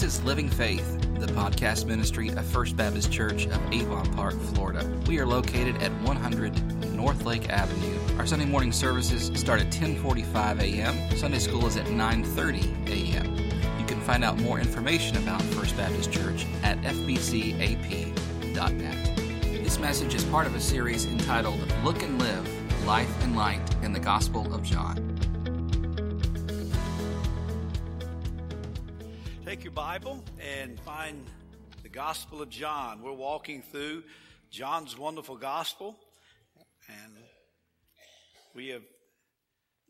This is Living Faith, the podcast ministry of First Baptist Church of Avon Park, Florida. We are located at 100 North Lake Avenue. Our Sunday morning services start at 10:45 a.m. Sunday school is at 9:30 a.m. You can find out more information about First Baptist Church at fbcap.net. This message is part of a series entitled Look and Live: Life and Light in the Gospel of John. Take your Bible and find the Gospel of John. We're walking through John's wonderful Gospel, and we have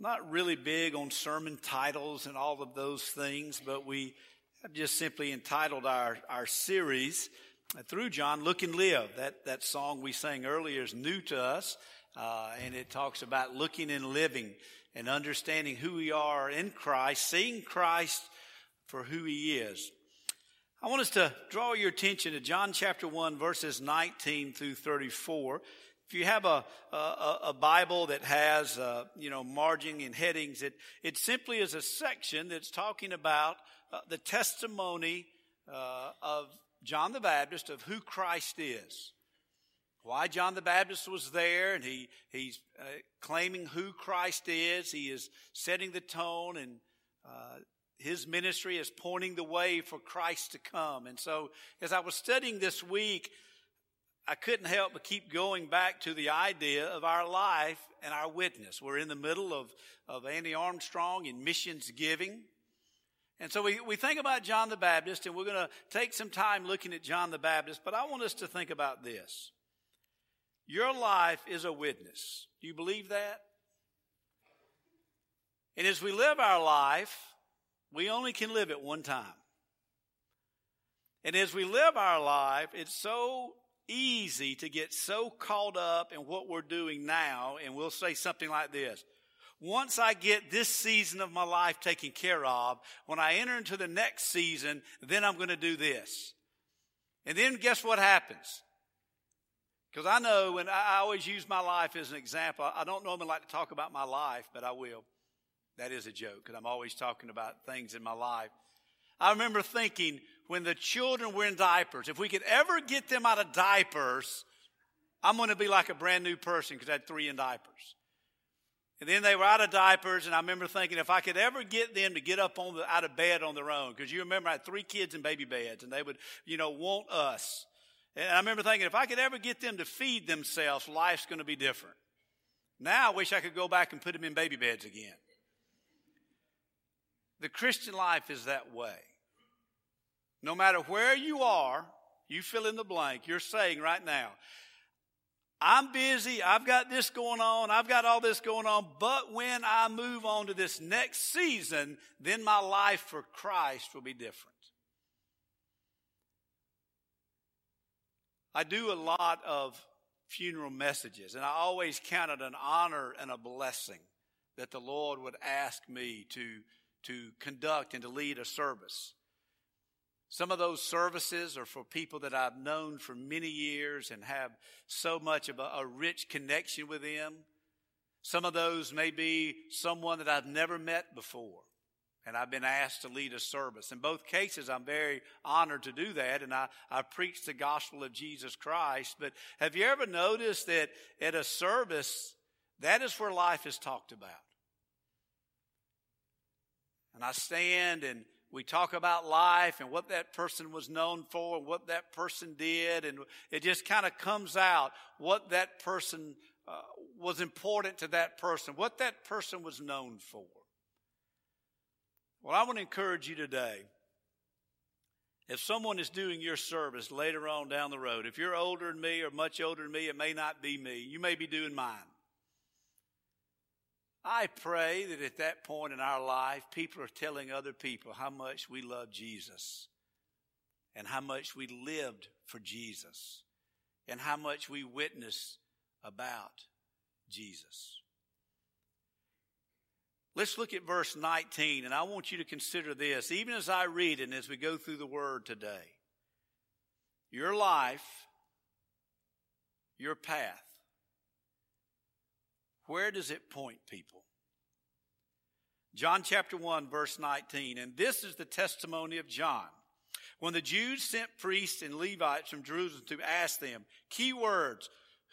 not really big on sermon titles and all of those things, but we have just simply entitled our, our series through John, Look and Live. That, that song we sang earlier is new to us, uh, and it talks about looking and living and understanding who we are in Christ, seeing Christ for who he is. I want us to draw your attention to John chapter 1, verses 19 through 34. If you have a, a, a Bible that has, uh, you know, margin and headings, it, it simply is a section that's talking about uh, the testimony uh, of John the Baptist of who Christ is. Why John the Baptist was there, and he, he's uh, claiming who Christ is. He is setting the tone and uh, his ministry is pointing the way for Christ to come. And so, as I was studying this week, I couldn't help but keep going back to the idea of our life and our witness. We're in the middle of, of Annie Armstrong in missions giving. And so we, we think about John the Baptist, and we're going to take some time looking at John the Baptist, but I want us to think about this. Your life is a witness. Do you believe that? And as we live our life, we only can live it one time. And as we live our life, it's so easy to get so caught up in what we're doing now, and we'll say something like this. Once I get this season of my life taken care of, when I enter into the next season, then I'm going to do this. And then guess what happens? Because I know, and I always use my life as an example. I don't normally like to talk about my life, but I will. That is a joke because I'm always talking about things in my life. I remember thinking when the children were in diapers, if we could ever get them out of diapers, I'm going to be like a brand new person because I had three in diapers. And then they were out of diapers, and I remember thinking if I could ever get them to get up on the, out of bed on their own, because you remember I had three kids in baby beds, and they would, you know, want us. And I remember thinking if I could ever get them to feed themselves, life's going to be different. Now I wish I could go back and put them in baby beds again. The Christian life is that way. No matter where you are, you fill in the blank, you're saying right now, I'm busy, I've got this going on, I've got all this going on, but when I move on to this next season, then my life for Christ will be different. I do a lot of funeral messages, and I always count it an honor and a blessing that the Lord would ask me to to conduct and to lead a service. Some of those services are for people that I've known for many years and have so much of a, a, rich connection with them. Some of those may be someone that I've never met before. And I've been asked to lead a service. In both cases, I'm very honored to do that. And I, I preach the gospel of Jesus Christ. But have you ever noticed that at a service, that is where life is talked about? And I stand and we talk about life and what that person was known for and what that person did and it just kind of comes out what that person uh, was important to that person, what that person was known for. Well, I want to encourage you today. If someone is doing your service later on down the road, if you're older than me or much older than me, it may not be me. You may be doing mine. I pray that at that point in our life, people are telling other people how much we love Jesus and how much we lived for Jesus and how much we witness about Jesus. Let's look at verse 19, and I want you to consider this, even as I read and as we go through the word today. Your life, your path, where does it point people? John chapter 1, verse 19. And this is the testimony of John. When the Jews sent priests and Levites from Jerusalem to ask them, key words,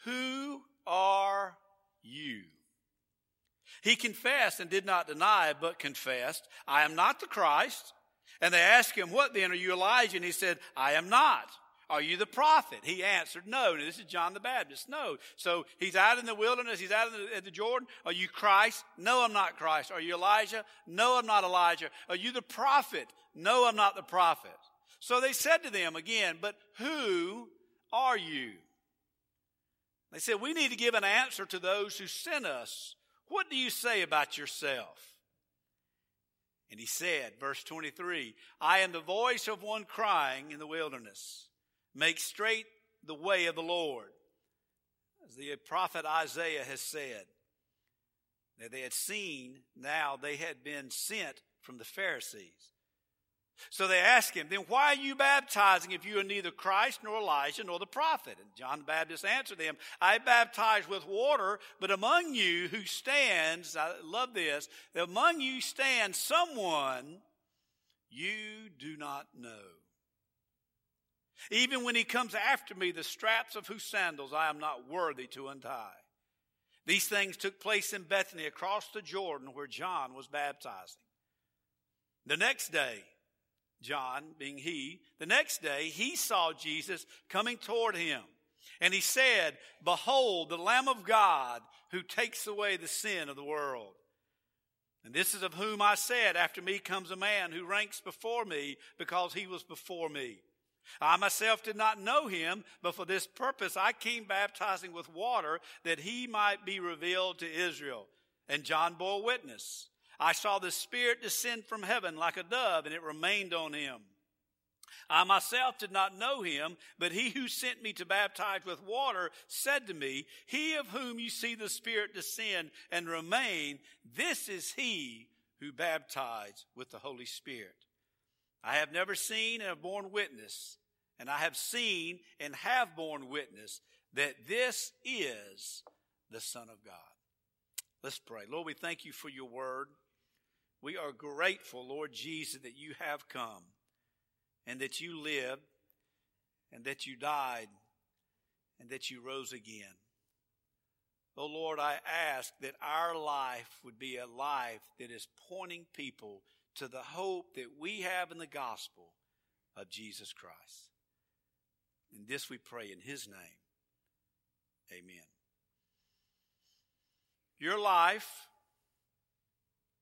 who are you? He confessed and did not deny, but confessed, I am not the Christ. And they asked him, What then? Are you Elijah? And he said, I am not. Are you the prophet? He answered, No. And this is John the Baptist. No. So he's out in the wilderness. He's out in the, in the Jordan. Are you Christ? No, I'm not Christ. Are you Elijah? No, I'm not Elijah. Are you the prophet? No, I'm not the prophet. So they said to them again, But who are you? They said, We need to give an answer to those who sent us. What do you say about yourself? And he said, verse 23, I am the voice of one crying in the wilderness, make straight the way of the Lord. As the prophet Isaiah has said, that they had seen, now they had been sent from the Pharisees. So they asked him, then why are you baptizing if you are neither Christ nor Elijah nor the prophet? And John the Baptist answered them, I baptize with water, but among you who stands, I love this, among you stands someone you do not know. Even when he comes after me, the straps of whose sandals I am not worthy to untie. These things took place in Bethany across the Jordan where John was baptizing. The next day, John being he, the next day he saw Jesus coming toward him. And he said, Behold, the Lamb of God who takes away the sin of the world. And this is of whom I said, After me comes a man who ranks before me because he was before me. I myself did not know him, but for this purpose I came baptizing with water that he might be revealed to Israel. And John bore witness. I saw the Spirit descend from heaven like a dove, and it remained on him. I myself did not know him, but he who sent me to baptize with water said to me, He of whom you see the Spirit descend and remain, this is he who baptized with the Holy Spirit. I have never seen and have borne witness, and I have seen and have borne witness that this is the Son of God. Let's pray. Lord, we thank you for your word. We are grateful, Lord Jesus, that you have come and that you lived and that you died and that you rose again. Oh Lord, I ask that our life would be a life that is pointing people to the hope that we have in the gospel of Jesus Christ. And this we pray in his name. Amen. Your life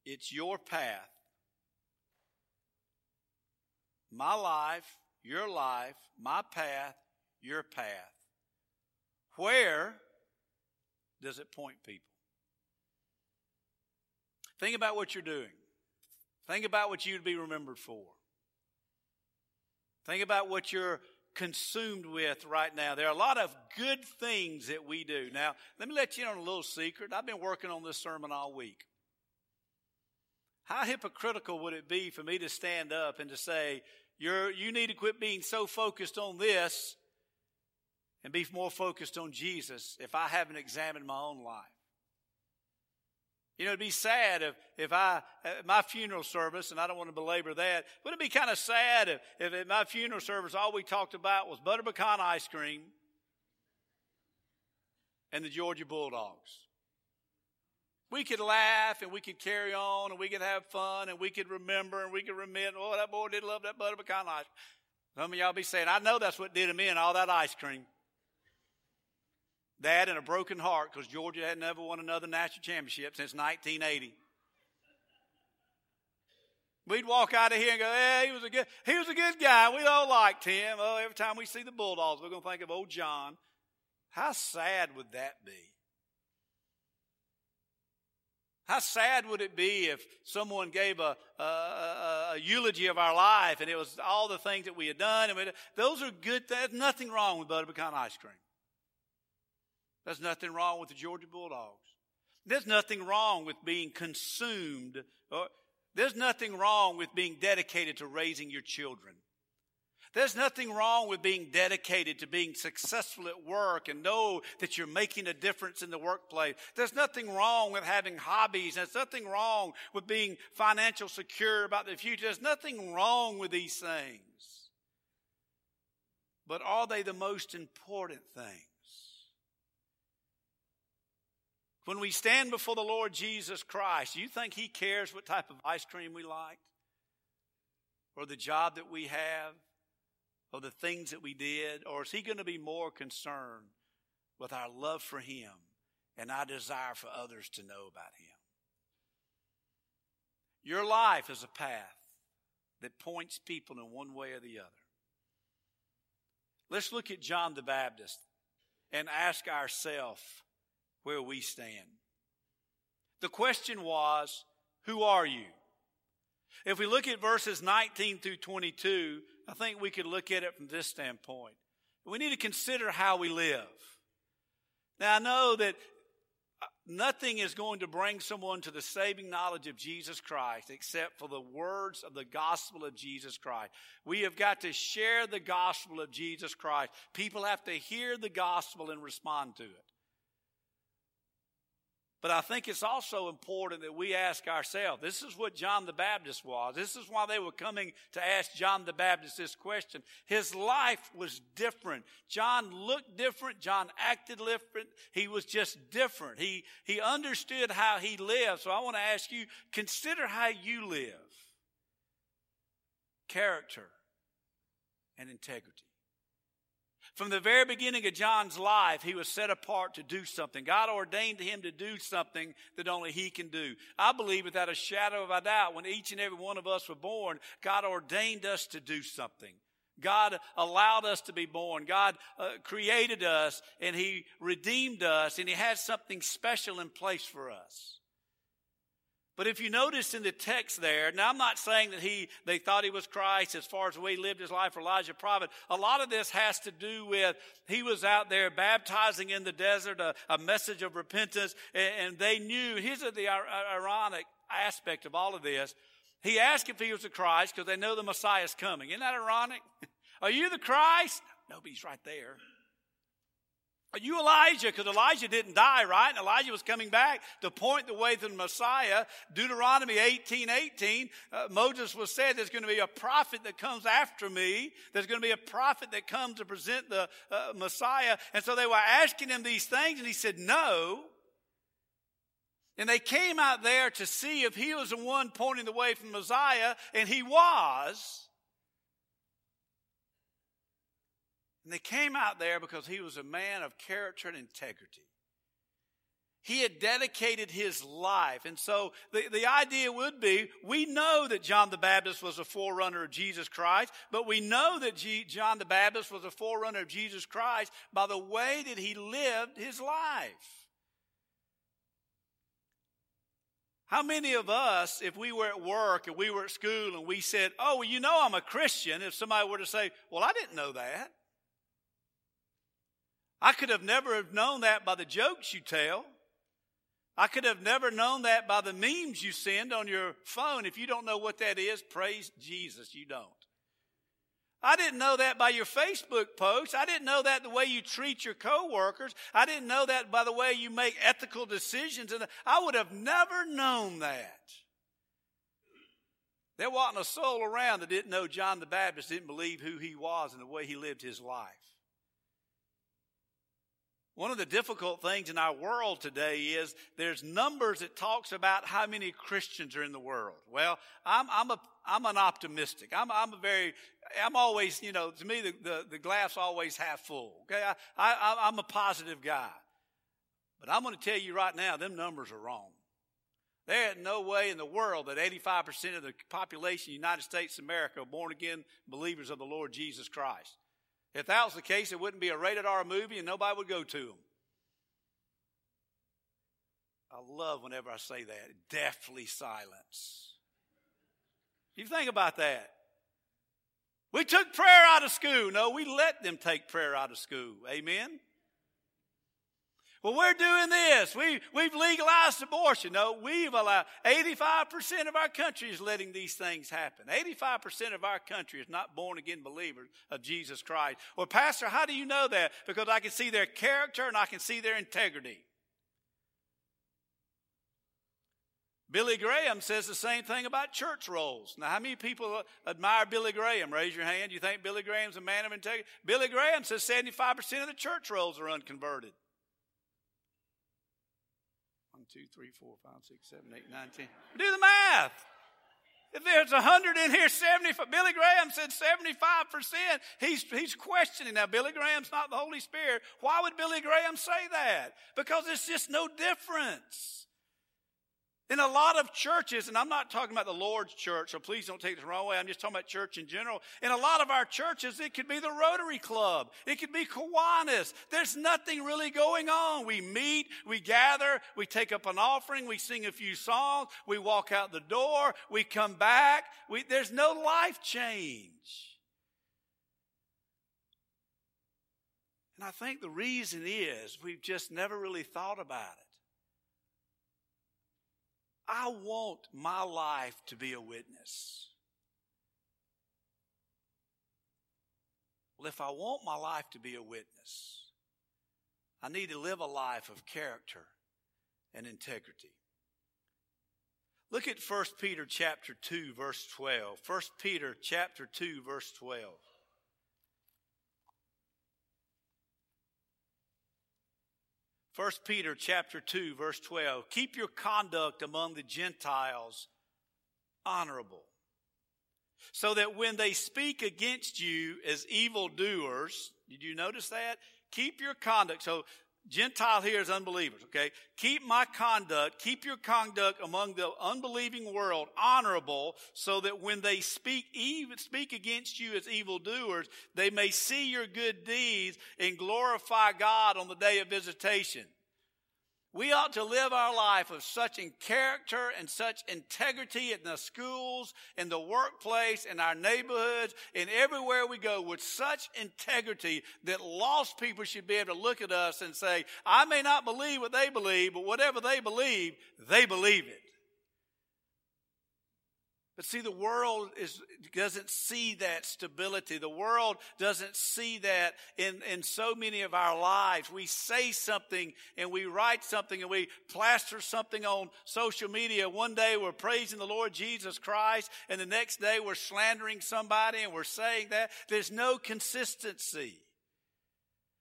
it's your path. My life, your life, my path, your path. Where does it point people? Think about what you're doing. Think about what you'd be remembered for. Think about what you're consumed with right now. There are a lot of good things that we do. Now, let me let you in on a little secret. I've been working on this sermon all week. How hypocritical would it be for me to stand up and to say, you're, you need to quit being so focused on this and be more focused on Jesus if I haven't examined my own life? You know, it'd be sad if, if I, my funeral service, and I don't want to belabor that, would it'd be kind of sad if, if at my funeral service all we talked about was butter pecan ice cream and the Georgia Bulldogs? we could laugh and we could carry on and we could have fun and we could remember and we could remit. Oh, that boy did love that butter pecan ice. Cream. Some of y'all be saying, I know that's what did him in, all that ice cream. That and a broken heart because Georgia had never won another national championship since 1980. We'd walk out of here and go, "Yeah, he was a good, he was a good guy. We all liked him." Oh, every time we see the Bulldogs, we're to think of old John. How sad would that be? How sad would it be if someone gave a, a, a, a, eulogy of our life and it was all the things that we had done? And we, those are good. There's nothing wrong with butter pecan ice cream. There's nothing wrong with the Georgia Bulldogs. There's nothing wrong with being consumed. There's nothing wrong with being dedicated to raising your children. There's nothing wrong with being dedicated to being successful at work and know that you're making a difference in the workplace. There's nothing wrong with having hobbies. There's nothing wrong with being financial secure about the future. There's nothing wrong with these things. but are they the most important things? When we stand before the Lord Jesus Christ, do you think He cares what type of ice cream we like? Or the job that we have? Or the things that we did? Or is He going to be more concerned with our love for Him and our desire for others to know about Him? Your life is a path that points people in one way or the other. Let's look at John the Baptist and ask ourselves where we stand. The question was, Who are you? If we look at verses 19 through 22, I think we could look at it from this standpoint. We need to consider how we live. Now, I know that Nothing is going to bring someone to the saving knowledge of Jesus Christ except for the words of the gospel of Jesus Christ. We have got to share the gospel of Jesus Christ. People have to hear the gospel and respond to it. But I think it's also important that we ask ourselves this is what John the Baptist was. This is why they were coming to ask John the Baptist this question. His life was different. John looked different. John acted different. He was just different. He, he understood how he lived. So I want to ask you consider how you live character and integrity. From the very beginning of John's life, he was set apart to do something. God ordained him to do something that only he can do. I believe without a shadow of a doubt, when each and every one of us were born, God ordained us to do something. God allowed us to be born. God uh, created us and He redeemed us and He had something special in place for us. But if you notice in the text there, now I'm not saying that he, they thought he was Christ as far as the way he lived his life for Elijah prophet. A lot of this has to do with he was out there baptizing in the desert, a, a message of repentance, and, and, they knew, here's the uh, ironic aspect of all of this. He asked if he was the Christ because they know the Messiah is coming. Isn't that ironic? Are you the Christ? No, but he's right there. Are you Elijah? Because Elijah didn't die, right? And Elijah was coming back to point the way to the Messiah. Deuteronomy 18, 18, uh, Moses was said there's going to be a prophet that comes after me. There's going to be a prophet that comes to present the uh, Messiah. And so they were asking him these things and he said, no. And they came out there to see if he was the one pointing the way from Messiah, and he was. And they came out there because he was a man of character and integrity. He had dedicated his life. And so the, the idea would be we know that John the Baptist was a forerunner of Jesus Christ, but we know that G, John the Baptist was a forerunner of Jesus Christ by the way that he lived his life. How many of us, if we were at work and we were at school and we said, Oh, well, you know I'm a Christian, if somebody were to say, Well, I didn't know that. I could have never have known that by the jokes you tell. I could have never known that by the memes you send on your phone. If you don't know what that is, praise Jesus, you don't. I didn't know that by your Facebook posts. I didn't know that the way you treat your coworkers. I didn't know that by the way you make ethical decisions. And I would have never known that. There wasn't a soul around that didn't know John the Baptist didn't believe who he was and the way he lived his life. One of the difficult things in our world today is there's numbers that talks about how many Christians are in the world. Well, I'm, I'm a, I'm an optimistic. I'm, I'm a very, I'm always, you know, to me, the, the, the glass always half full. Okay. I, I, I'm a positive guy. But I'm going to tell you right now, them numbers are wrong. There is no way in the world that 85% of the population of the United States of America are born again believers of the Lord Jesus Christ. If that was the case, it wouldn't be a rated R movie and nobody would go to them. I love whenever I say that. Deathly silence. You think about that. We took prayer out of school. No, we let them take prayer out of school. Amen. Well, we're doing this. We, we've legalized abortion. No, we've allowed 85% of our country is letting these things happen. 85% of our country is not born again believers of Jesus Christ. Well, Pastor, how do you know that? Because I can see their character and I can see their integrity. Billy Graham says the same thing about church rolls. Now, how many people admire Billy Graham? Raise your hand. You think Billy Graham's a man of integrity? Billy Graham says 75% of the church rolls are unconverted. 1, 2, 3, 4, 5, 6, 7, 8, 9, 10. Do the math. If there's 100 in here, 75, Billy Graham said 75%. He's, he's questioning. Now, Billy Graham's not the Holy Spirit. Why would Billy Graham say that? Because it's just no difference. In a lot of churches, and I'm not talking about the Lord's church, so please don't take this the wrong way. I'm just talking about church in general. In a lot of our churches, it could be the Rotary Club. It could be Kiwanis. There's nothing really going on. We meet, we gather, we take up an offering, we sing a few songs, we walk out the door, we come back. We, there's no life change. And I think the reason is we've just never really thought about it. I want my life to be a witness. Well, if I want my life to be a witness, I need to live a life of character and integrity. Look at 1 Peter chapter 2 verse 12. 1 Peter chapter 2 verse 12. 1 Peter chapter 2 verse 12. Keep your conduct among the Gentiles honorable. So that when they speak against you as evildoers, did you notice that? Keep your conduct. So Gentile here is unbelievers, okay? Keep my conduct, keep your conduct among the unbelieving world honorable so that when they speak even speak against you as evildoers, they may see your good deeds and glorify God on the day of visitation. We ought to live our life with such character and such integrity in the schools, in the workplace, in our neighborhoods, and everywhere we go with such integrity that lost people should be able to look at us and say, I may not believe what they believe, but whatever they believe, they believe it. But see, the world is, doesn't see that stability. The world doesn't see that in, in so many of our lives. We say something and we write something and we plaster something on social media. One day we're praising the Lord Jesus Christ and the next day we're slandering somebody and we're saying that. There's no consistency.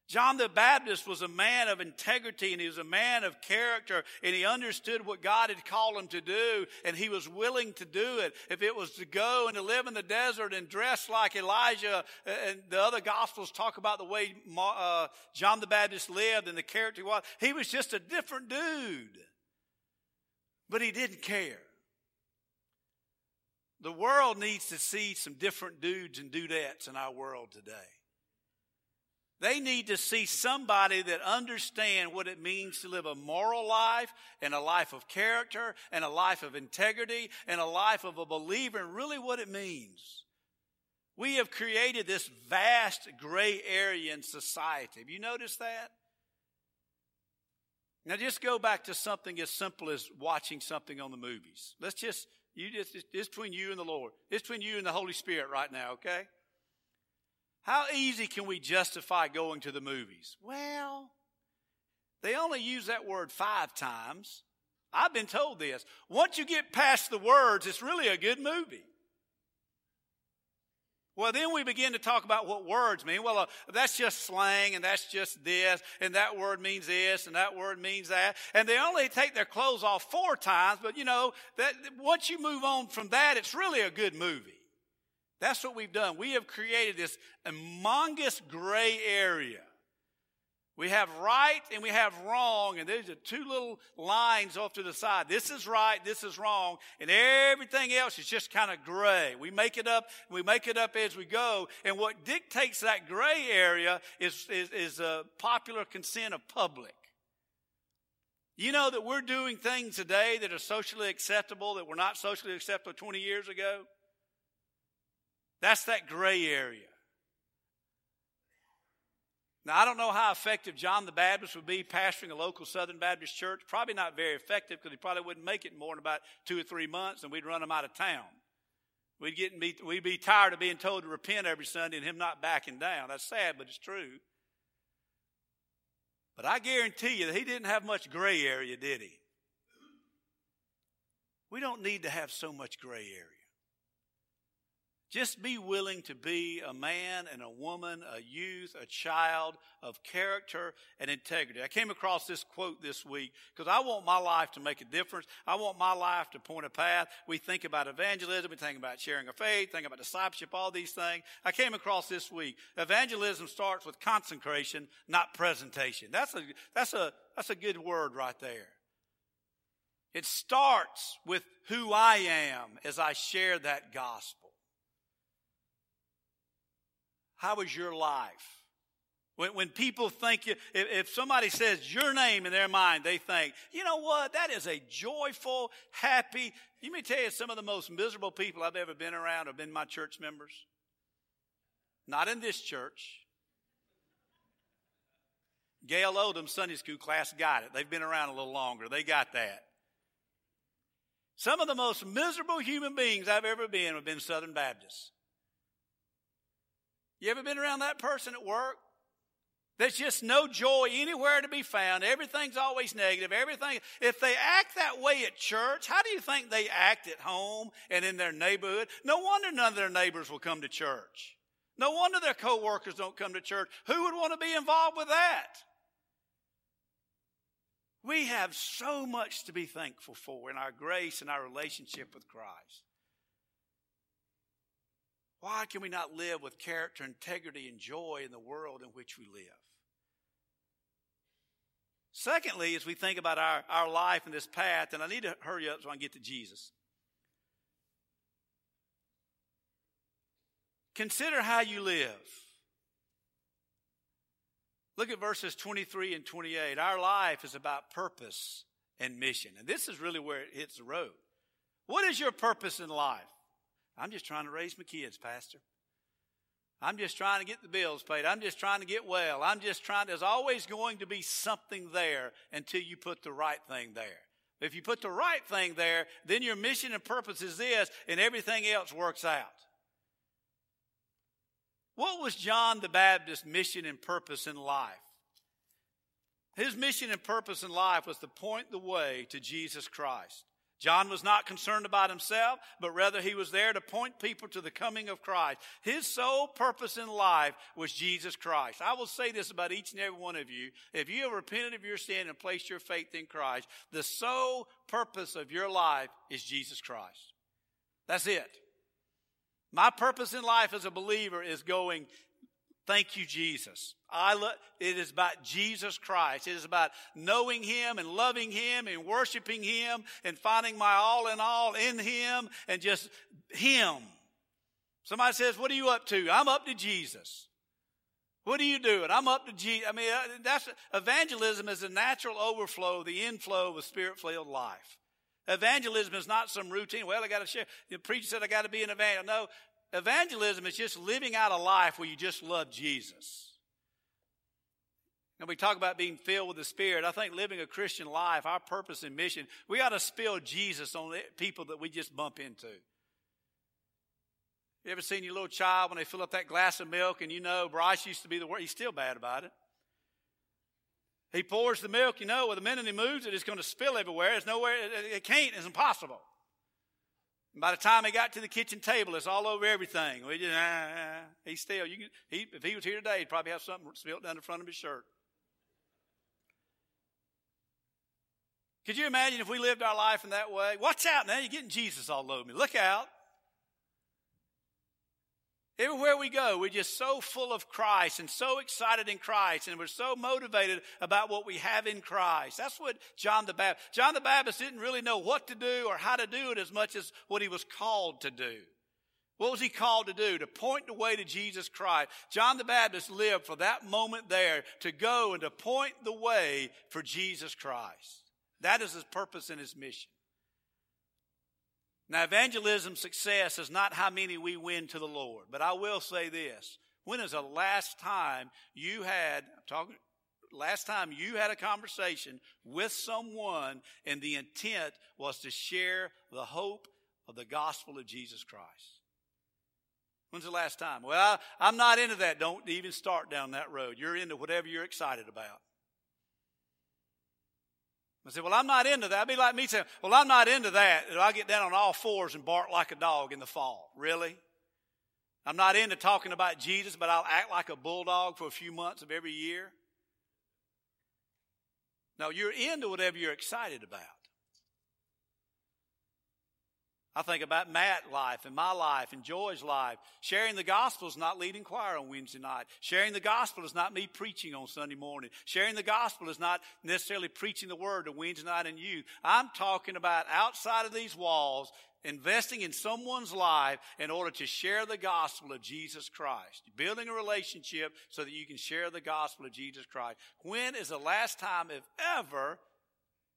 John the Baptist was a man of integrity and he was a man of character and he understood what God had called him to do and he was willing to do it. If it was to go and to live in the desert and dress like Elijah and the other gospels talk about the way uh, John the Baptist lived and the character he was, he was just a different dude. But he didn't care. The world needs to see some different dudes and dudettes in our world today. They need to see somebody that understands what it means to live a moral life and a life of character and a life of integrity and a life of a believer and really what it means. We have created this vast gray area in society. Have you noticed that? Now just go back to something as simple as watching something on the movies. Let's just, you just, it's between you and the Lord. It's between you and the Holy Spirit right now, okay? How easy can we justify going to the movies? Well, they only use that word five times. I've been told this. Once you get past the words, it's really a good movie. Well, then we begin to talk about what words mean. Well, uh, that's just slang and that's just this and that word means this and that word means that. And they only take their clothes off four times, but you know, that once you move on from that, it's really a good movie. That's what we've done. We have created this humongous gray area. We have right and we have wrong, and there's two little lines off to the side. This is right, this is wrong, and everything else is just kind of gray. We make it up, we make it up as we go, and what dictates that gray area is, is, is a popular consent of public. You know that we're doing things today that are socially acceptable that were not socially acceptable 20 years ago? That's that gray area. Now, I don't know how effective John the Baptist would be pastoring a local Southern Baptist church. Probably not very effective because he probably wouldn't make it more than about two or three months and we'd run him out of town. We'd, get be, we'd be tired of being told to repent every Sunday and him not backing down. That's sad, but it's true. But I guarantee you that he didn't have much gray area, did he? We don't need to have so much gray area. Just be willing to be a man and a woman, a youth, a child of character and integrity. I came across this quote this week because I want my life to make a difference. I want my life to point a path. We think about evangelism, we think about sharing our faith, think about discipleship, all these things. I came across this week. Evangelism starts with consecration, not presentation. That's a, that's a, that's a good word right there. It starts with who I am as I share that gospel. How is your life? When, when people think, you, if, if somebody says your name in their mind, they think, you know what? That is a joyful, happy. Let me tell you, some of the most miserable people I've ever been around have been my church members. Not in this church. Gail Odom Sunday school class got it. They've been around a little longer. They got that. Some of the most miserable human beings I've ever been have been Southern Baptists. You ever been around that person at work? There's just no joy anywhere to be found. Everything's always negative. Everything. If they act that way at church, how do you think they act at home and in their neighborhood? No wonder none of their neighbors will come to church. No wonder their coworkers don't come to church. Who would want to be involved with that? We have so much to be thankful for in our grace and our relationship with Christ. Why can we not live with character, integrity, and joy in the world in which we live? Secondly, as we think about our, our life and this path, and I need to hurry up so I can get to Jesus. Consider how you live. Look at verses 23 and 28. Our life is about purpose and mission. And this is really where it hits the road. What is your purpose in life? I'm just trying to raise my kids, Pastor. I'm just trying to get the bills paid. I'm just trying to get well. I'm just trying, there's always going to be something there until you put the right thing there. If you put the right thing there, then your mission and purpose is this, and everything else works out. What was John the Baptist's mission and purpose in life? His mission and purpose in life was to point the way to Jesus Christ. John was not concerned about himself, but rather he was there to point people to the coming of Christ. His sole purpose in life was Jesus Christ. I will say this about each and every one of you. If you have repented of your sin and placed your faith in Christ, the sole purpose of your life is Jesus Christ. That's it. My purpose in life as a believer is going, Thank you, Jesus. I lo- it is about Jesus Christ. It is about knowing Him and loving Him and worshiping Him and finding my all in all in Him and just Him. Somebody says, What are you up to? I'm up to Jesus. What are you doing? I'm up to Jesus. I mean, uh, that's evangelism is a natural overflow, the inflow of a spirit filled life. Evangelism is not some routine. Well, I got to share. The preacher said I got to be an evangelist. No, Evangelism is just living out a life where you just love Jesus. And we talk about being filled with the Spirit. I think living a Christian life, our purpose and mission, we ought to spill Jesus on people that we just bump into. You ever seen your little child when they fill up that glass of milk and you know Bryce used to be the worst? He's still bad about it. He pours the milk, you know, with the minute he moves it, it's going to spill everywhere. It's nowhere, it can't, it's impossible. And by the time he got to the kitchen table, it's all over everything. We just, ah, ah. he's still, you can, he, if he was here today, he'd probably have something spilled down the front of his shirt. Could you imagine if we lived our life in that way? Watch out now, you're getting Jesus all over me. Look out. Everywhere we go, we're just so full of Christ and so excited in Christ and we're so motivated about what we have in Christ. That's what John the Baptist, John the Baptist didn't really know what to do or how to do it as much as what he was called to do. What was he called to do? To point the way to Jesus Christ. John the Baptist lived for that moment there to go and to point the way for Jesus Christ. That is his purpose and his mission. Now, evangelism success is not how many we win to the Lord, but I will say this. When is the last time you had, talking, last time you had a conversation with someone and the intent was to share the hope of the gospel of Jesus Christ? When's the last time? Well, I'm not into that. Don't even start down that road. You're into whatever you're excited about. I say, well, I'm not into that. That'd be like me saying, well, I'm not into that. I get down on all fours and bark like a dog in the fall. Really? I'm not into talking about Jesus, but I'll act like a bulldog for a few months of every year. No, you're into whatever you're excited about. I think about Matt's life and my life and Joy's life. Sharing the gospel is not leading choir on Wednesday night. Sharing the gospel is not me preaching on Sunday morning. Sharing the gospel is not necessarily preaching the word to Wednesday night in youth. I'm talking about outside of these walls, investing in someone's life in order to share the gospel of Jesus Christ. Building a relationship so that you can share the gospel of Jesus Christ. When is the last time, if ever,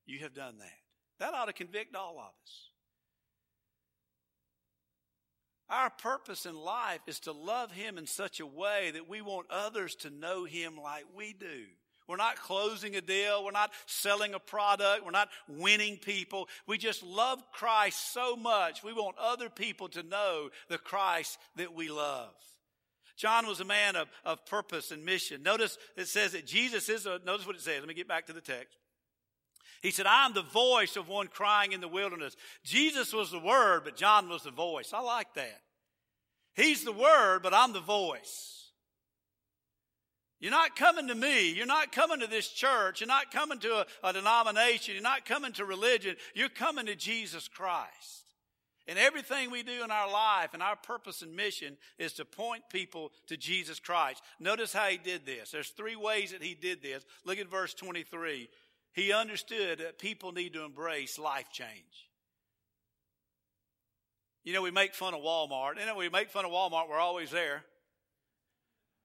you have done that? That ought to convict all of us. Our purpose in life is to love Him in such a way that we want others to know Him like we do. We're not closing a deal. We're not selling a product. We're not winning people. We just love Christ so much. We want other people to know the Christ that we love. John was a man of, of purpose and mission. Notice it says that Jesus is a, notice what it says. Let me get back to the text. He said, I'm the voice of one crying in the wilderness. Jesus was the word, but John was the voice. I like that. He's the word, but I'm the voice. You're not coming to me. You're not coming to this church. You're not coming to a, a, denomination. You're not coming to religion. You're coming to Jesus Christ. And everything we do in our life and our purpose and mission is to point people to Jesus Christ. Notice how he did this. There's three ways that he did this. Look at verse 23. He understood that people need to embrace life change. You know, we make fun of Walmart. You know, we make fun of Walmart, we're always there.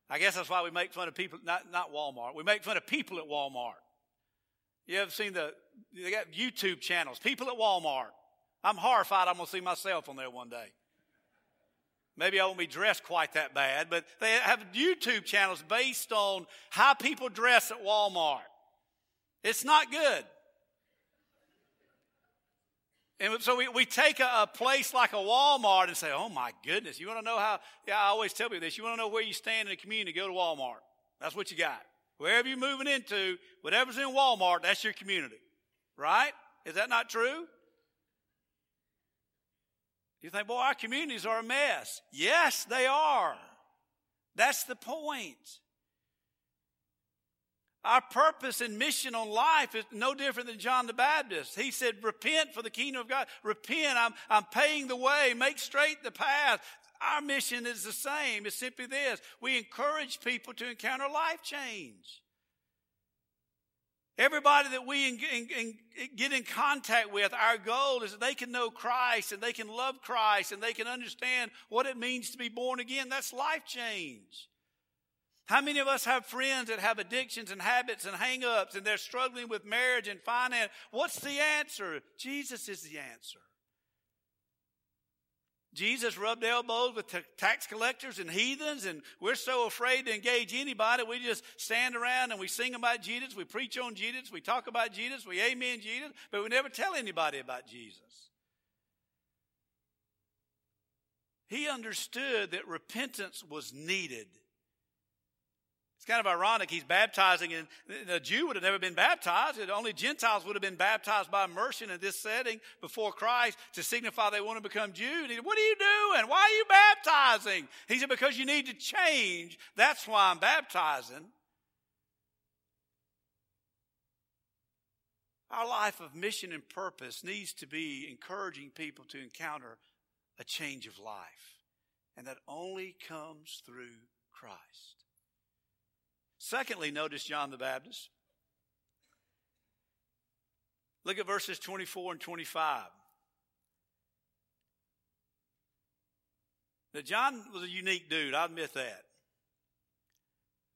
I guess that's why we make fun of people, not, not Walmart. We make fun of people at Walmart. You ever seen the, they got YouTube channels, people at Walmart. I'm horrified I'm going to see myself on there one day. Maybe I won't be dressed quite that bad, but they have YouTube channels based on how people dress at Walmart. It's not good. And so we, we take a, a, place like a Walmart and say, oh my goodness, you want to know how, yeah, I always tell people this, you want to know where you stand in the community, go to Walmart. That's what you got. Wherever you're moving into, whatever's in Walmart, that's your community. Right? Is that not true? You think, boy, our communities are a mess. Yes, they are. That's the point. Our purpose and mission on life is no different than John the Baptist. He said, repent for the kingdom of God. Repent. I'm, I'm paying the way. Make straight the path. Our mission is the same. It's simply this. We encourage people to encounter life change. Everybody that we in, in, in, get in contact with, our goal is that they can know Christ and they can love Christ and they can understand what it means to be born again. That's life change. How many of us have friends that have addictions and habits and hang-ups and they're struggling with marriage and finance? What's the answer? Jesus is the answer. Jesus rubbed elbows with tax collectors and heathens, and we're so afraid to engage anybody. We just stand around and we sing about Jesus, we preach on Jesus, we talk about Jesus, we amen Jesus, but we never tell anybody about Jesus. He understood that repentance was needed. It's kind of ironic. He's baptizing, and a Jew would have never been baptized. Only Gentiles would have been baptized by immersion in this setting before Christ to signify they want to become Jews. He said, what are you doing? Why are you baptizing? He said, because you need to change. That's why I'm baptizing. Our life of mission and purpose needs to be encouraging people to encounter a change of life. And that only comes through Christ. Secondly, notice John the Baptist. Look at verses 24 and 25. Now, John was a unique dude, I admit that.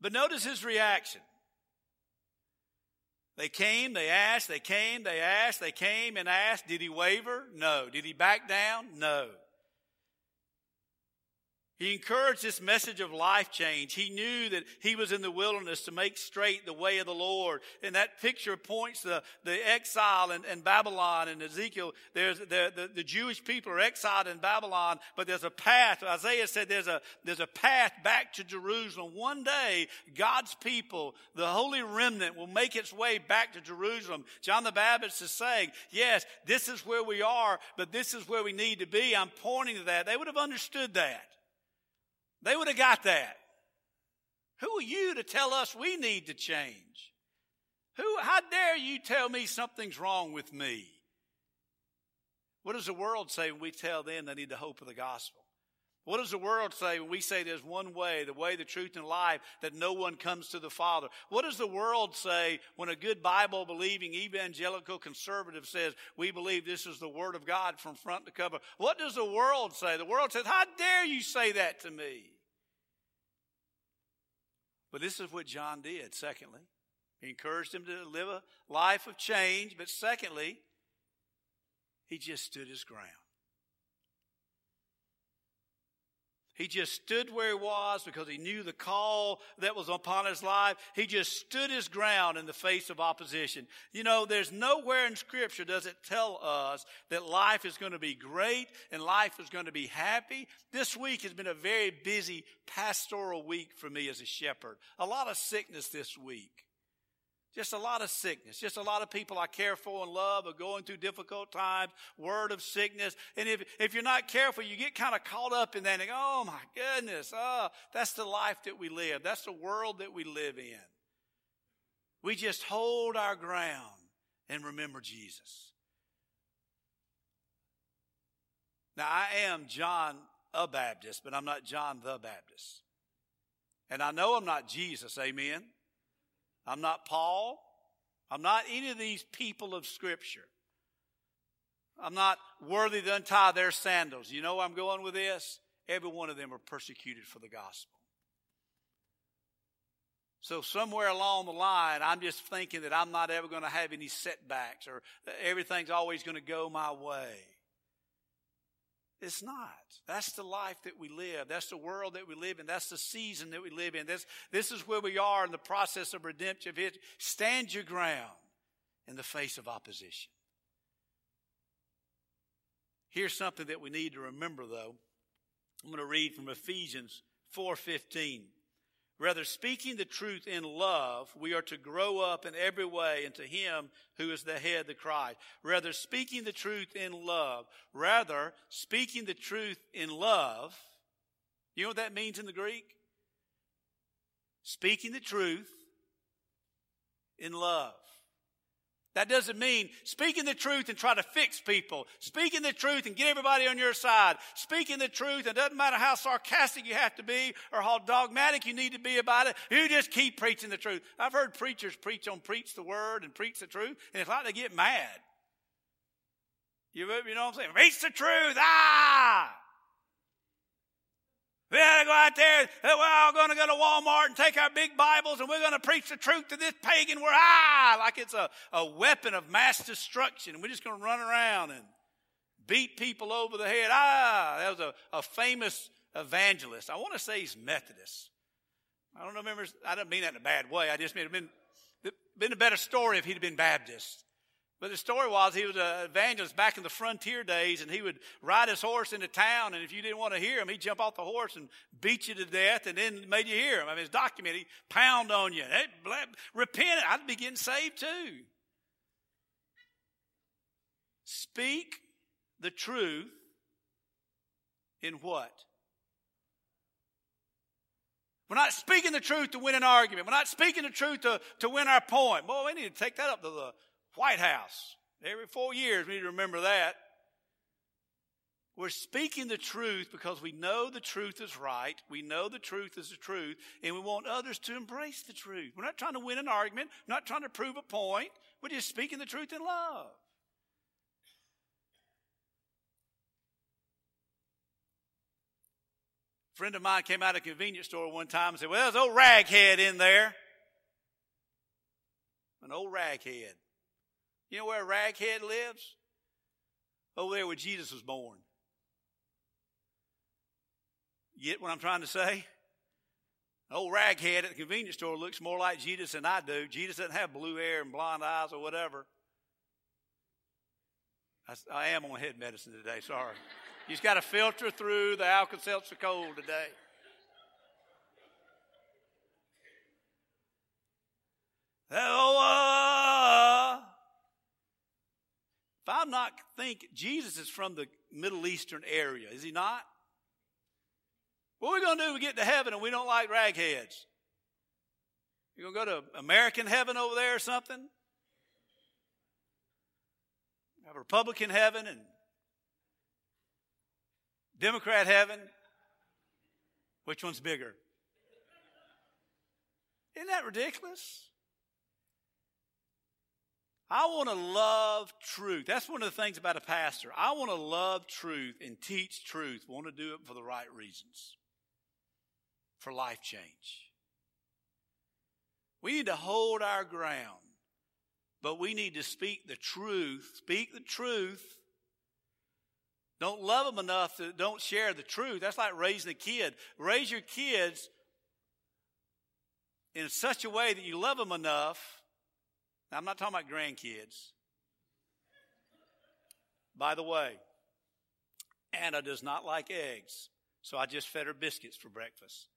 But notice his reaction. They came, they asked, they came, they asked, they came and asked. Did he waver? No. Did he back down? No. He encouraged this message of life change. He knew that he was in the wilderness to make straight the way of the Lord. And that picture points the, the exile in, in Babylon and Ezekiel. There's the, the, the, Jewish people are exiled in Babylon, but there's a path. Isaiah said there's a, there's a path back to Jerusalem. One day, God's people, the holy remnant will make its way back to Jerusalem. John the Baptist is saying, yes, this is where we are, but this is where we need to be. I'm pointing to that. They would have understood that. They would have got that. Who are you to tell us we need to change? Who, how dare you tell me something's wrong with me? What does the world say when we tell them they need the hope of the gospel? What does the world say when we say there's one way, the way, the truth, and life, that no one comes to the Father? What does the world say when a good Bible believing evangelical conservative says, we believe this is the Word of God from front to cover? What does the world say? The world says, how dare you say that to me? But this is what John did, secondly. He encouraged him to live a life of change, but secondly, he just stood his ground. He just stood where he was because he knew the call that was upon his life. He just stood his ground in the face of opposition. You know, there's nowhere in scripture does it tell us that life is going to be great and life is going to be happy. This week has been a very busy pastoral week for me as a shepherd. A lot of sickness this week. Just a lot of sickness. Just a lot of people I care for and love are going through difficult times, word of sickness. And if, if you're not careful, you get kind of caught up in that and go, oh my goodness, oh, that's the life that we live. That's the world that we live in. We just hold our ground and remember Jesus. Now, I am John a Baptist, but I'm not John the Baptist. And I know I'm not Jesus, amen. I'm not Paul. I'm not any of these people of Scripture. I'm not worthy to untie their sandals. You know where I'm going with this? Every one of them are persecuted for the gospel. So somewhere along the line, I'm just thinking that I'm not ever going to have any setbacks or everything's always going to go my way. It's not. That's the life that we live. That's the world that we live in. That's the season that we live in. This, this is where we are in the process of redemption. Stand your ground in the face of opposition. Here's something that we need to remember though. I'm going to read from Ephesians 4:15. Rather, speaking the truth in love, we are to grow up in every way into Him who is the head, the Christ. Rather, speaking the truth in love. Rather, speaking the truth in love. You know what that means in the Greek? Speaking the truth in love. That doesn't mean speaking the truth and try to fix people. Speaking the truth and get everybody on your side. Speaking the truth, and it doesn't matter how sarcastic you have to be or how dogmatic you need to be about it. You just keep preaching the truth. I've heard preachers preach on preach the word and preach the truth, and it's like they get mad. You, you know what I'm saying? Preach the truth. Ah! We got to go out there. We're all going to go to Walmart and take our big Bibles and we're going to preach the truth to this pagan. We're ah, like it's a, a weapon of mass destruction. And we're just going to run around and beat people over the head. Ah, that was a, a famous evangelist. I want to say he's Methodist. I don't remember. I don't mean that in a bad way. I just mean it been been a better story if he'd been Baptist. But the story was he was an evangelist back in the frontier days, and he would ride his horse into town, and if you didn't want to hear him, he'd jump off the horse and beat you to death, and then made you hear him. I mean, it's documented. He'd pound on you. Hey, repent. I'd be getting saved too. Speak the truth in what? We're not speaking the truth to win an argument. We're not speaking the truth to, to win our point. Boy, we need to take that up to the White House. Every four years, we need to remember that. We're speaking the truth because we know the truth is right. We know the truth is the truth, and we want others to embrace the truth. We're not trying to win an argument, we're not trying to prove a point. We're just speaking the truth in love. A friend of mine came out of a convenience store one time and said, Well, there's an old raghead in there. An old raghead. You know where Raghead lives? Over there where Jesus was born. Get what I'm trying to say? Old raghead at the convenience store looks more like Jesus than I do. Jesus doesn't have blue hair and blonde eyes or whatever. I, I am on head medicine today, sorry. You just got to filter through the Alka Seltzer cold today. Oh, uh, if I'm not think Jesus is from the Middle Eastern area, is he not? What are we going to do we get to heaven and we don't like ragheads? You going to go to American heaven over there or something? Have Republican heaven and Democrat heaven? Which one's bigger? Isn't that ridiculous? I want to love truth. That's one of the things about a pastor. I want to love truth and teach truth. I want to do it for the right reasons for life change. We need to hold our ground, but we need to speak the truth. Speak the truth. Don't love them enough to don't share the truth. That's like raising a kid. Raise your kids in such a way that you love them enough. Now, I'm not talking about grandkids. By the way, Anna does not like eggs, so I just fed her biscuits for breakfast.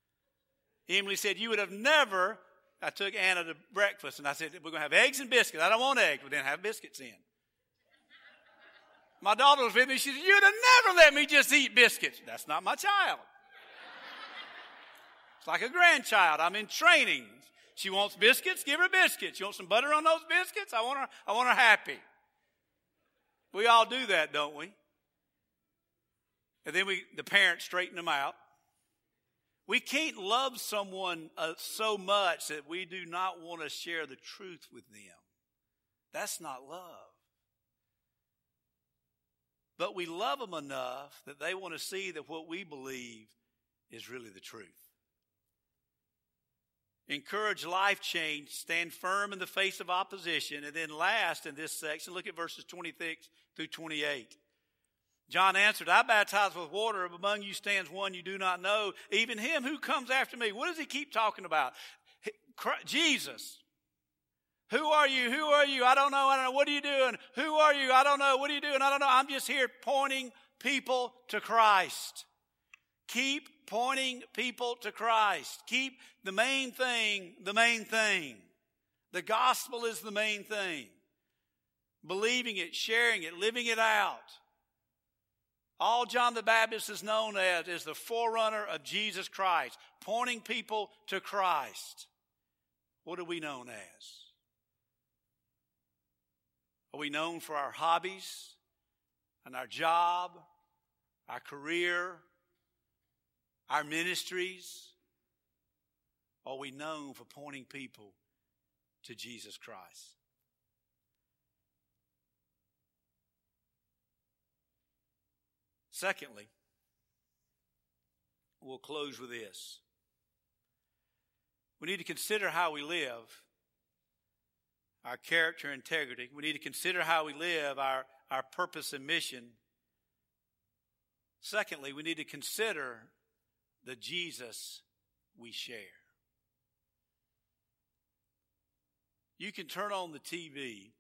Emily said, You would have never. I took Anna to breakfast and I said, We're going to have eggs and biscuits. I don't want eggs. We didn't have biscuits in. My daughter was with me. She said, You'd have never let me just eat biscuits. That's not my child. It's like a grandchild. I'm in training. She wants biscuits, give her biscuits. You want some butter on those biscuits? I want her, I want her happy. We all do that, don't we? And then we, the parents straighten them out. We can't love someone uh, so much that we do not want to share the truth with them. That's not love. But we love them enough that they want to see that what we believe is really the truth. Encourage life change, stand firm in the face of opposition, and then last in this section, look at verses 26 through 28. John answered, I baptize with water, but among you stands one you do not know, even him who comes after me. What does he keep talking about? Jesus. Who are you? Who are you? I don't know. I don't know. What are you doing? Who are you? I don't know. What are you doing? I don't know. I'm just here pointing people to Christ. Keep pointing people to Christ. Keep the main thing the main thing. The gospel is the main thing. Believing it, sharing it, living it out. All John the Baptist is known as is the forerunner of Jesus Christ, pointing people to Christ. What are we known as? Are we known for our hobbies and our job, our career, our ministries? Are we known for pointing people to Jesus Christ? Secondly, we'll close with this. We need to consider how we live, our character integrity. We need to consider how we live, our, our purpose and mission. Secondly, we need to consider the Jesus we share. You can turn on the TV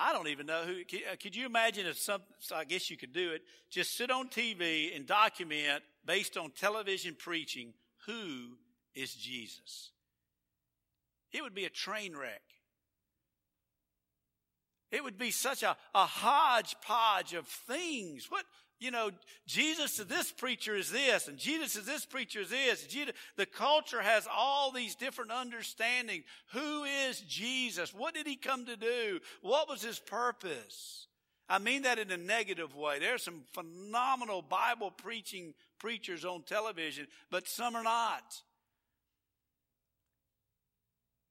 I don't even know who. Uh, could you imagine if some, I guess you could do it, just sit on TV and document based on television preaching who is Jesus? It would be a train wreck. It would be such a, a hodgepodge of things. What, you know, Jesus to this preacher is this, and Jesus to this preacher is this. Jesus, the culture has all these different understandings. Who is Jesus? What did he come to do? What was his purpose? I mean that in a negative way. There are some phenomenal Bible preaching preachers on television, but some are not.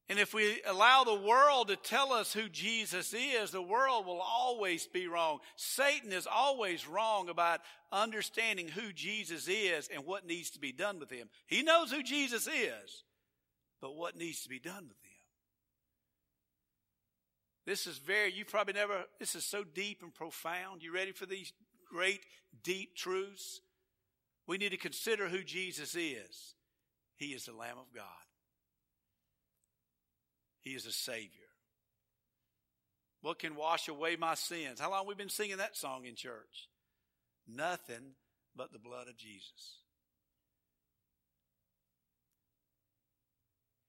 And if we allow the world to tell us who Jesus is, the world will always be wrong. Satan is always wrong about understanding who Jesus is and what needs to be done with him. He knows who Jesus is, but what needs to be done with him. This is very, you probably never, this is so deep and profound. You ready for these great, deep truths? We need to consider who Jesus is. He is the Lamb of God. He is a Savior. What can wash away my sins? How long we been singing that song in church? Nothing but the blood of Jesus.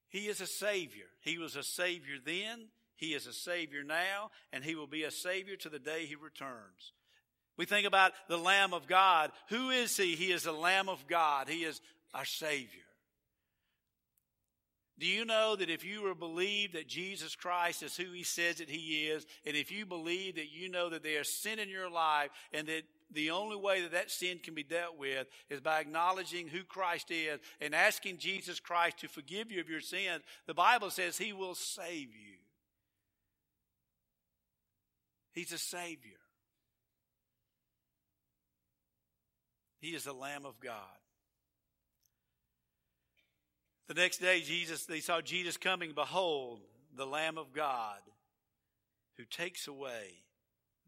He is a Savior. He was a Savior then, He is a Savior now, and He will be a Savior to the day He returns. We think about the Lamb of God. Who is He? He is the Lamb of God. He is our Savior. Do you know that if you were believe that Jesus Christ is who He says that He is, and if you believe that you know that there is sin in your life and that the only way that that sin can be dealt with is by acknowledging who Christ is and asking Jesus Christ to forgive you of your sins. The Bible says He will save you. He's a Savior. He is the Lamb of God. The next day, Jesus, they saw Jesus coming. Behold, the Lamb of God who takes away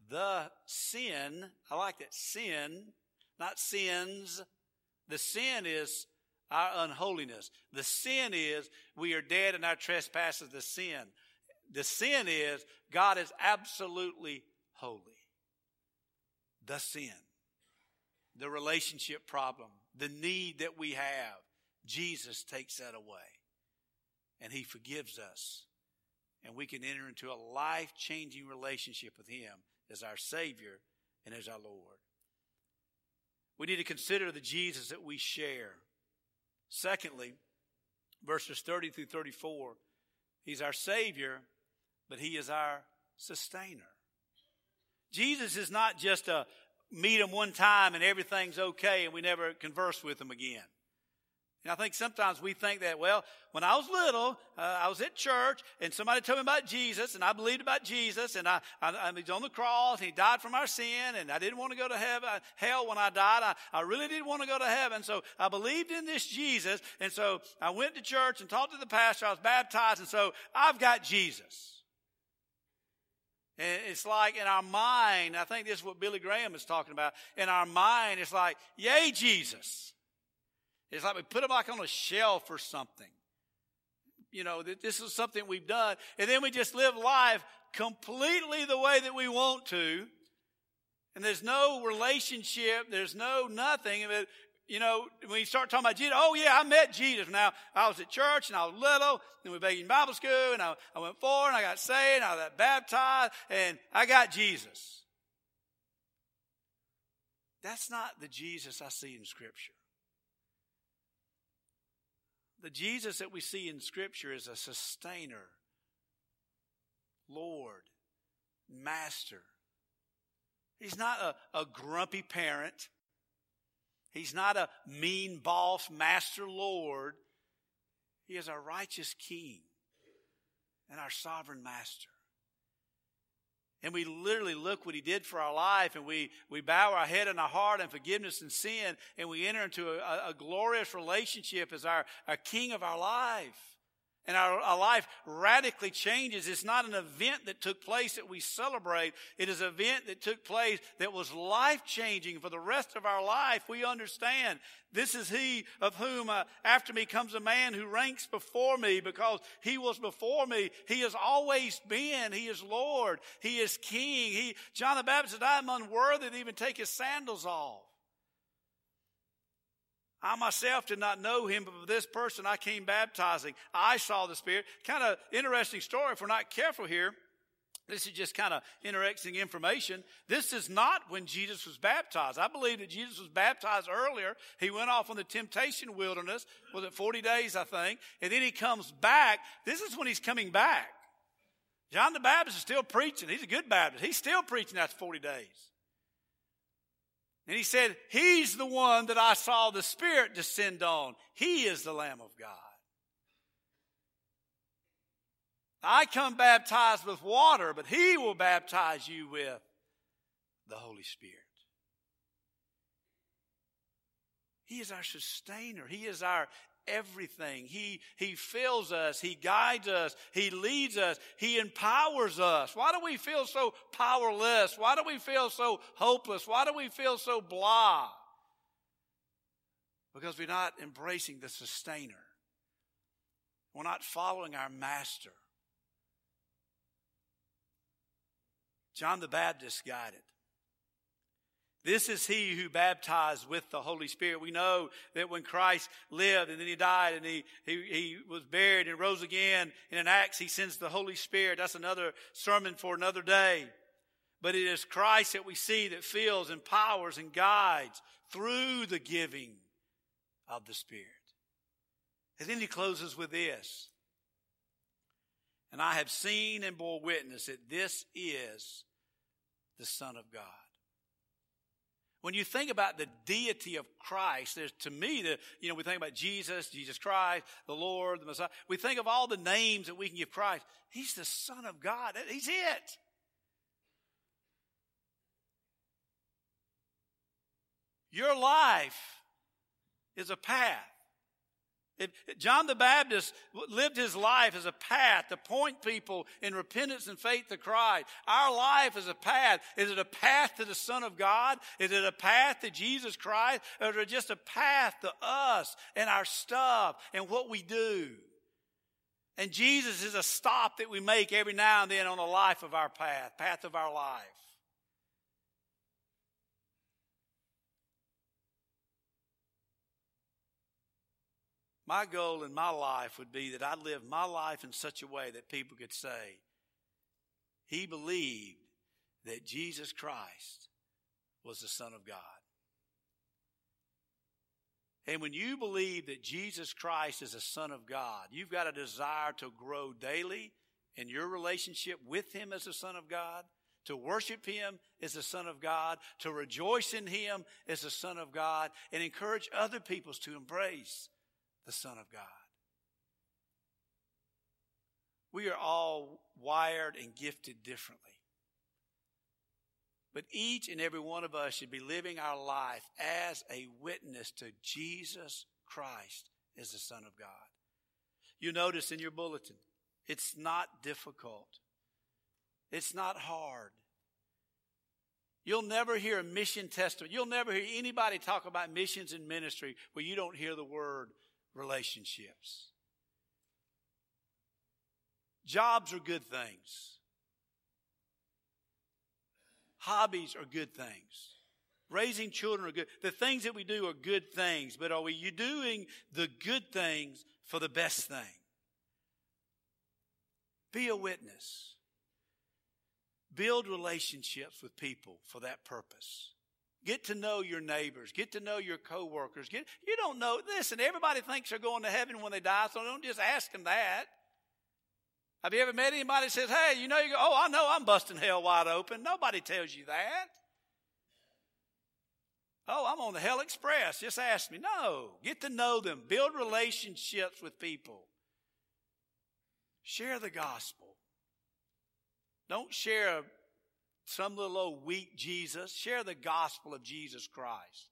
the sin. I like that. Sin, not sins. The sin is our unholiness. The sin is we are dead in our trespasses. The sin. The sin is God is absolutely holy. The sin. The relationship problem. The need that we have. Jesus takes that away. And He forgives us. And we can enter into a life changing relationship with Him as our Savior and as our Lord. We need to consider the Jesus that we share. Secondly, verses 30 through 34, He's our Savior, but He is our sustainer. Jesus is not just a meet Him one time and everything's okay and we never converse with Him again. And I think sometimes we think that, well, when I was little, uh, I was at church and somebody told me about Jesus and I believed about Jesus and I, I, I he's on the cross and he died from our sin and I didn't want to go to heaven, uh, hell when I died. I, I really didn't want to go to heaven. So I believed in this Jesus. And so I went to church and talked to the pastor. I was baptized. And so I've got Jesus. And it's like in our mind, I think this is what Billy Graham is talking about. In our mind, it's like, yay, Jesus. It's like we put them like on a shelf or something. You know, that this is something we've done. And then we just live life completely the way that we want to. And there's no relationship. There's no nothing. But, you know, when you start talking about Jesus, oh yeah, I met Jesus. Now, I was at church and I was little and we in Bible school and I, I went forward and I got saved and I got baptized and I got Jesus. That's not the Jesus I see in scripture. The Jesus that we see in Scripture is a sustainer, Lord, Master. He's not a, a grumpy parent. He's not a mean boss, Master Lord. He is our righteous King and our sovereign Master. And we literally look what he did for our life and we, we bow our head and our heart in forgiveness and sin and we enter into a, a glorious relationship as our, our king of our life and our, our, life radically changes. It's not an event that took place that we celebrate. It is an event that took place that was life changing for the rest of our life. We understand this is he of whom uh, after me comes a man who ranks before me because he was before me. He has always been. He is Lord. He is King. He, John the Baptist said, I am unworthy to even take his sandals off. I myself did not know him, but this person I came baptizing. I saw the Spirit. Kind of interesting story if we're not careful here. This is just kind of interesting information. This is not when Jesus was baptized. I believe that Jesus was baptized earlier. He went off on the temptation wilderness. Was it 40 days, I think? And then he comes back. This is when he's coming back. John the Baptist is still preaching. He's a good Baptist. He's still preaching after 40 days. And he said, He's the one that I saw the Spirit descend on. He is the Lamb of God. I come baptized with water, but He will baptize you with the Holy Spirit. He is our sustainer. He is our everything. He, he fills us. He guides us. He leads us. He empowers us. Why do we feel so powerless? Why do we feel so hopeless? Why do we feel so blah? because we're not embracing the sustainer. We're not following our master. John the Baptist it. This is he who baptized with the Holy Spirit. We know that when Christ lived and then he died and he, he, he was buried and rose again, and in Acts he sends the Holy Spirit. That's another sermon for another day. But it is Christ that we see that fills, empowers, and guides through the giving of the Spirit. And then he closes with this. And I have seen and bore witness that this is the Son of God. When you think about the deity of Christ, there's to me the you know we think about Jesus, Jesus Christ, the Lord, the Messiah. We think of all the names that we can give Christ. He's the Son of God. He's it. Your life is a path. If John the Baptist lived his life as a path to point people in repentance and faith to Christ. Our life is a path. Is it a path to the Son of God? Is it a path to Jesus Christ? Or is it just a path to us and our stuff and what we do? And Jesus is a stop that we make every now and then on the life of our path, path of our life. My goal in my life would be that I live my life in such a way that people could say, he believed that Jesus Christ was the Son of God. And when you believe that Jesus Christ is the Son of God, you've got a desire to grow daily in your relationship with Him as the Son of God, to worship Him as the Son of God, to rejoice in Him as the Son of God, and encourage other peoples to embrace the Son of God. We are all wired and gifted differently. But each and every one of us should be living our life as a witness to Jesus Christ as the Son of God. You notice in your bulletin, it's not difficult. It's not hard. You'll never hear a mission testament. You'll never hear anybody talk about missions and ministry where you don't hear the word relationships. Jobs are good things. Hobbies are good things. Raising children are good. The things that we do are good things, but are we doing the good things for the best thing? Be a witness. Build relationships with people for that purpose. Get to know your neighbors. Get to know your coworkers. Get, you don't know. Listen, everybody thinks they're going to heaven when they die, so don't just ask them that. Have you ever met anybody that says, hey, you know, you go, oh, I know I'm busting hell wide open. Nobody tells you that. Oh, I'm on the Hell Express. Just ask me. No. Get to know them. Build relationships with people. Share the gospel. Don't share some little old weak Jesus. Share the gospel of Jesus Christ.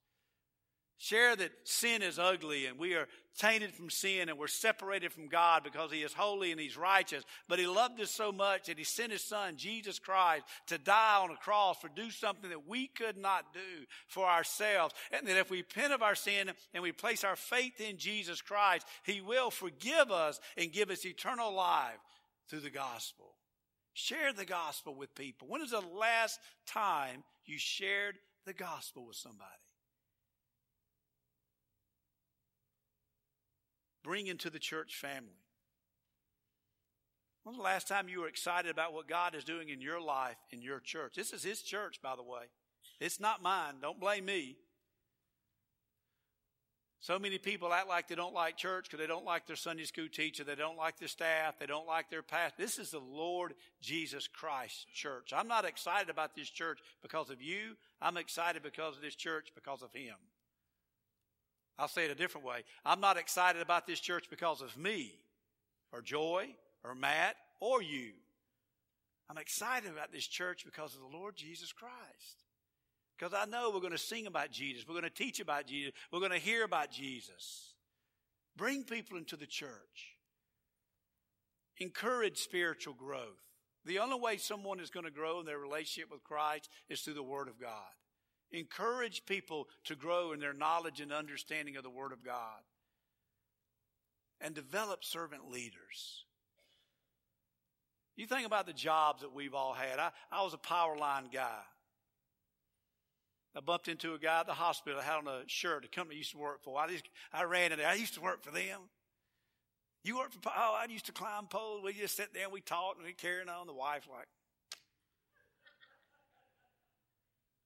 Share that sin is ugly and we are tainted from sin and we're separated from God because He is holy and He's righteous. But He loved us so much that He sent His Son, Jesus Christ, to die on a cross for do something that we could not do for ourselves. And that if we repent of our sin and we place our faith in Jesus Christ, He will forgive us and give us eternal life through the gospel. Share the gospel with people. When is the last time you shared the gospel with somebody? Bring into the church family. When's the last time you were excited about what God is doing in your life, in your church? This is His church, by the way. It's not mine. Don't blame me. So many people act like they don't like church because they don't like their Sunday school teacher, they don't like their staff, they don't like their pastor. This is the Lord Jesus Christ church. I'm not excited about this church because of you. I'm excited because of this church because of Him. I'll say it a different way. I'm not excited about this church because of me, or Joy, or Matt, or you. I'm excited about this church because of the Lord Jesus Christ. Because I know we're going to sing about Jesus. We're going to teach about Jesus. We're going to hear about Jesus. Bring people into the church. Encourage spiritual growth. The only way someone is going to grow in their relationship with Christ is through the Word of God. Encourage people to grow in their knowledge and understanding of the Word of God. And develop servant leaders. You think about the jobs that we've all had. I, I was a power line guy. I bumped into a guy at the hospital. I had on a shirt, a company I used to work for. I, just, I ran in there. I used to work for them. You work for, oh, I used to climb poles. We just sit there and we talk and we carrying on. The wife like,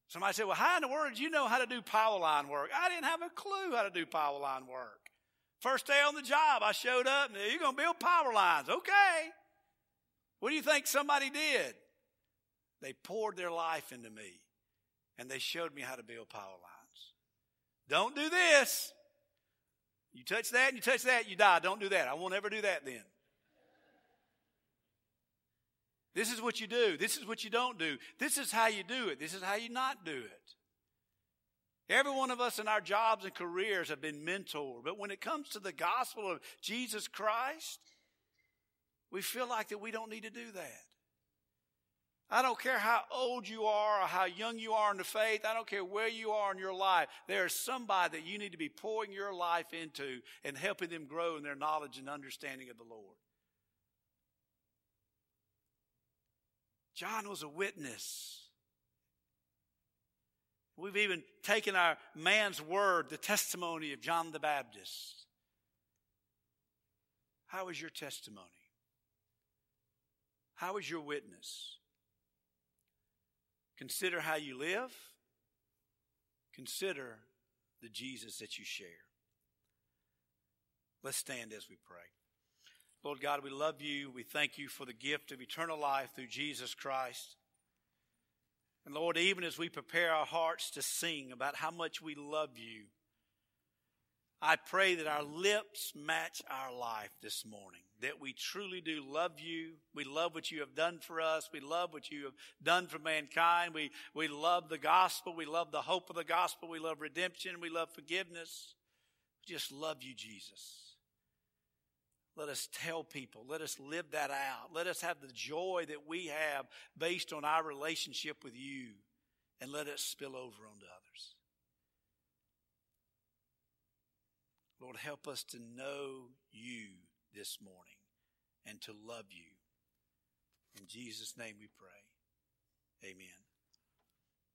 Somebody said, well, how in the world you know how to do power line work? I didn't have a clue how to do power line work. First day on the job, I showed up and you're going to build power lines. Okay. What do you think somebody did? They poured their life into me and they showed me how to build power lines. Don't do this. You touch that and you touch that, you die. Don't do that. I won't ever do that then. This is what you do. This is what you don't do. This is how you do it. This is how you not do it. Every one of us in our jobs and careers have been mentored. But when it comes to the gospel of Jesus Christ, we feel like that we don't need to do that. I don't care how old you are or how young you are in the faith. I don't care where you are in your life. There is somebody that you need to be pouring your life into and helping them grow in their knowledge and understanding of the Lord. John was a witness. We've even taken our man's word, the testimony of John the Baptist. How is your testimony? How is your witness? Consider how you live. Consider the Jesus that you share. Let's stand as we pray. Lord God, we love you. We thank you for the gift of eternal life through Jesus Christ. And Lord, even as we prepare our hearts to sing about how much we love you, I pray that our lips match our life this morning, that we truly do love you. We love what you have done for us. We love what you have done for mankind. We, we love the gospel. We love the hope of the gospel. We love redemption. We love forgiveness. We just love you, Jesus. Let us tell people. Let us live that out. Let us have the joy that we have based on our relationship with you and let it spill over onto others. Lord, help us to know you this morning and to love you. In Jesus' name we pray. Amen.